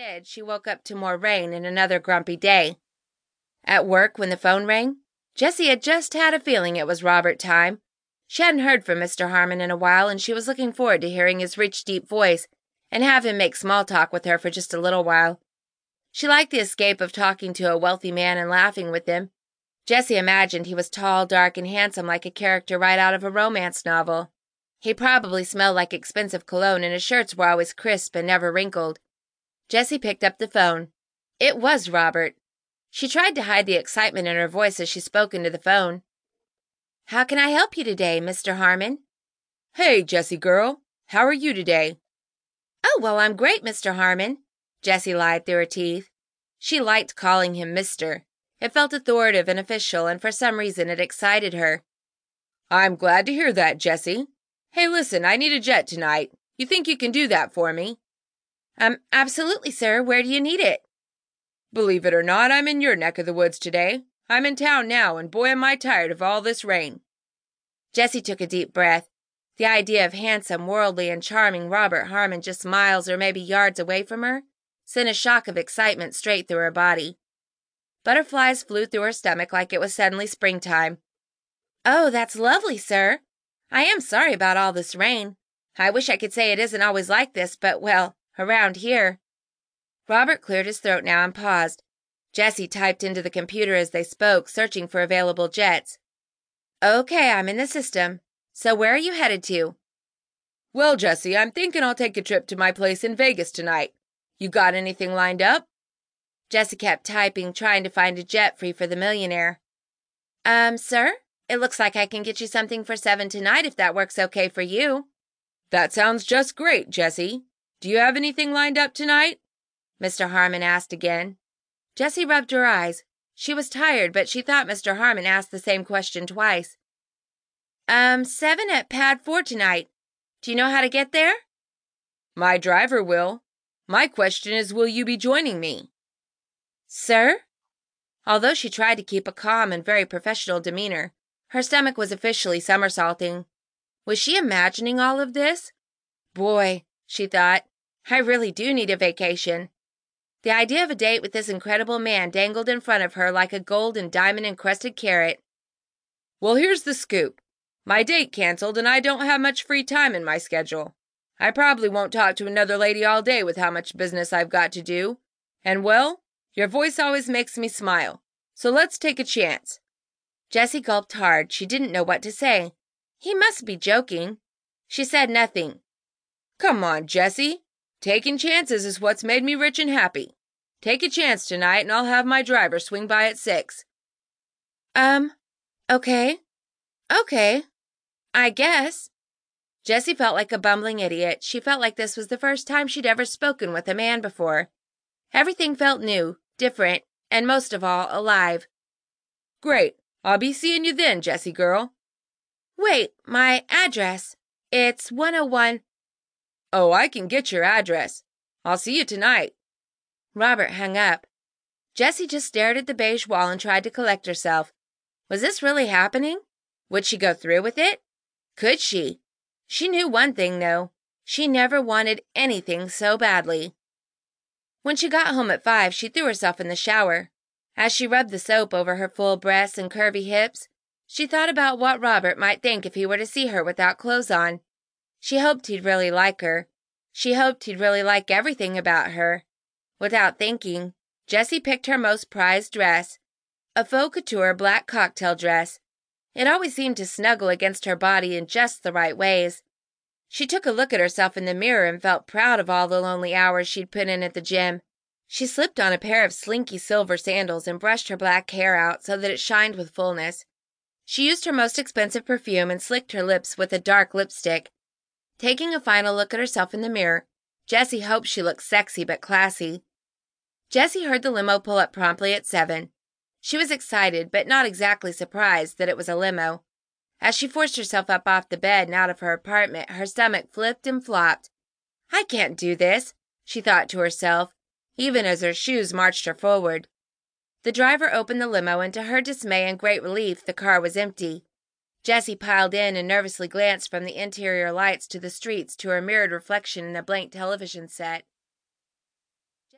Instead, she woke up to more rain and another grumpy day. At work, when the phone rang, Jessie had just had a feeling it was Robert time. She hadn't heard from Mr. Harmon in a while, and she was looking forward to hearing his rich, deep voice and have him make small talk with her for just a little while. She liked the escape of talking to a wealthy man and laughing with him. Jessie imagined he was tall, dark, and handsome like a character right out of a romance novel. He probably smelled like expensive cologne, and his shirts were always crisp and never wrinkled. Jessie picked up the phone. It was Robert. She tried to hide the excitement in her voice as she spoke into the phone. How can I help you today, Mr. Harmon? Hey, Jessie girl. How are you today? Oh, well, I'm great, Mr. Harmon. Jessie lied through her teeth. She liked calling him Mr. It felt authoritative and official, and for some reason it excited her. I'm glad to hear that, Jessie. Hey, listen, I need a jet tonight. You think you can do that for me? Um, absolutely, sir. Where do you need it? Believe it or not, I'm in your neck of the woods today. I'm in town now, and boy, am I tired of all this rain. Jessie took a deep breath. The idea of handsome, worldly, and charming Robert Harmon just miles or maybe yards away from her sent a shock of excitement straight through her body. Butterflies flew through her stomach like it was suddenly springtime. Oh, that's lovely, sir. I am sorry about all this rain. I wish I could say it isn't always like this, but well, around here. Robert cleared his throat now and paused. Jessie typed into the computer as they spoke, searching for available jets. Okay, I'm in the system. So where are you headed to? Well, Jessie, I'm thinking I'll take a trip to my place in Vegas tonight. You got anything lined up? Jessie kept typing, trying to find a jet free for the millionaire. Um, sir? It looks like I can get you something for seven tonight if that works okay for you. That sounds just great, Jessie. Do you have anything lined up tonight? Mr. Harmon asked again. Jessie rubbed her eyes. She was tired, but she thought Mr. Harmon asked the same question twice. Um, seven at pad four tonight. Do you know how to get there? My driver will. My question is, will you be joining me? Sir? Although she tried to keep a calm and very professional demeanor, her stomach was officially somersaulting. Was she imagining all of this? Boy, she thought, I really do need a vacation. The idea of a date with this incredible man dangled in front of her like a gold and diamond encrusted carrot. Well, here's the scoop. My date canceled, and I don't have much free time in my schedule. I probably won't talk to another lady all day with how much business I've got to do. And well, your voice always makes me smile. So let's take a chance. Jessie gulped hard. She didn't know what to say. He must be joking. She said nothing. Come on, Jessie. Taking chances is what's made me rich and happy. Take a chance tonight, and I'll have my driver swing by at six. Um, okay. Okay. I guess. Jessie felt like a bumbling idiot. She felt like this was the first time she'd ever spoken with a man before. Everything felt new, different, and most of all, alive. Great. I'll be seeing you then, Jessie girl. Wait, my address. It's 101. Oh, I can get your address. I'll see you tonight. Robert hung up. Jessie just stared at the beige wall and tried to collect herself. Was this really happening? Would she go through with it? Could she? She knew one thing, though. She never wanted anything so badly. When she got home at five, she threw herself in the shower. As she rubbed the soap over her full breasts and curvy hips, she thought about what Robert might think if he were to see her without clothes on. She hoped he'd really like her. She hoped he'd really like everything about her. Without thinking, Jessie picked her most prized dress, a faux couture black cocktail dress. It always seemed to snuggle against her body in just the right ways. She took a look at herself in the mirror and felt proud of all the lonely hours she'd put in at the gym. She slipped on a pair of slinky silver sandals and brushed her black hair out so that it shined with fullness. She used her most expensive perfume and slicked her lips with a dark lipstick. Taking a final look at herself in the mirror, Jessie hoped she looked sexy but classy. Jessie heard the limo pull up promptly at seven. She was excited, but not exactly surprised that it was a limo. As she forced herself up off the bed and out of her apartment, her stomach flipped and flopped. I can't do this, she thought to herself even as her shoes marched her forward. The driver opened the limo, and to her dismay and great relief, the car was empty. Jessie piled in and nervously glanced from the interior lights to the streets to her mirrored reflection in the blank television set.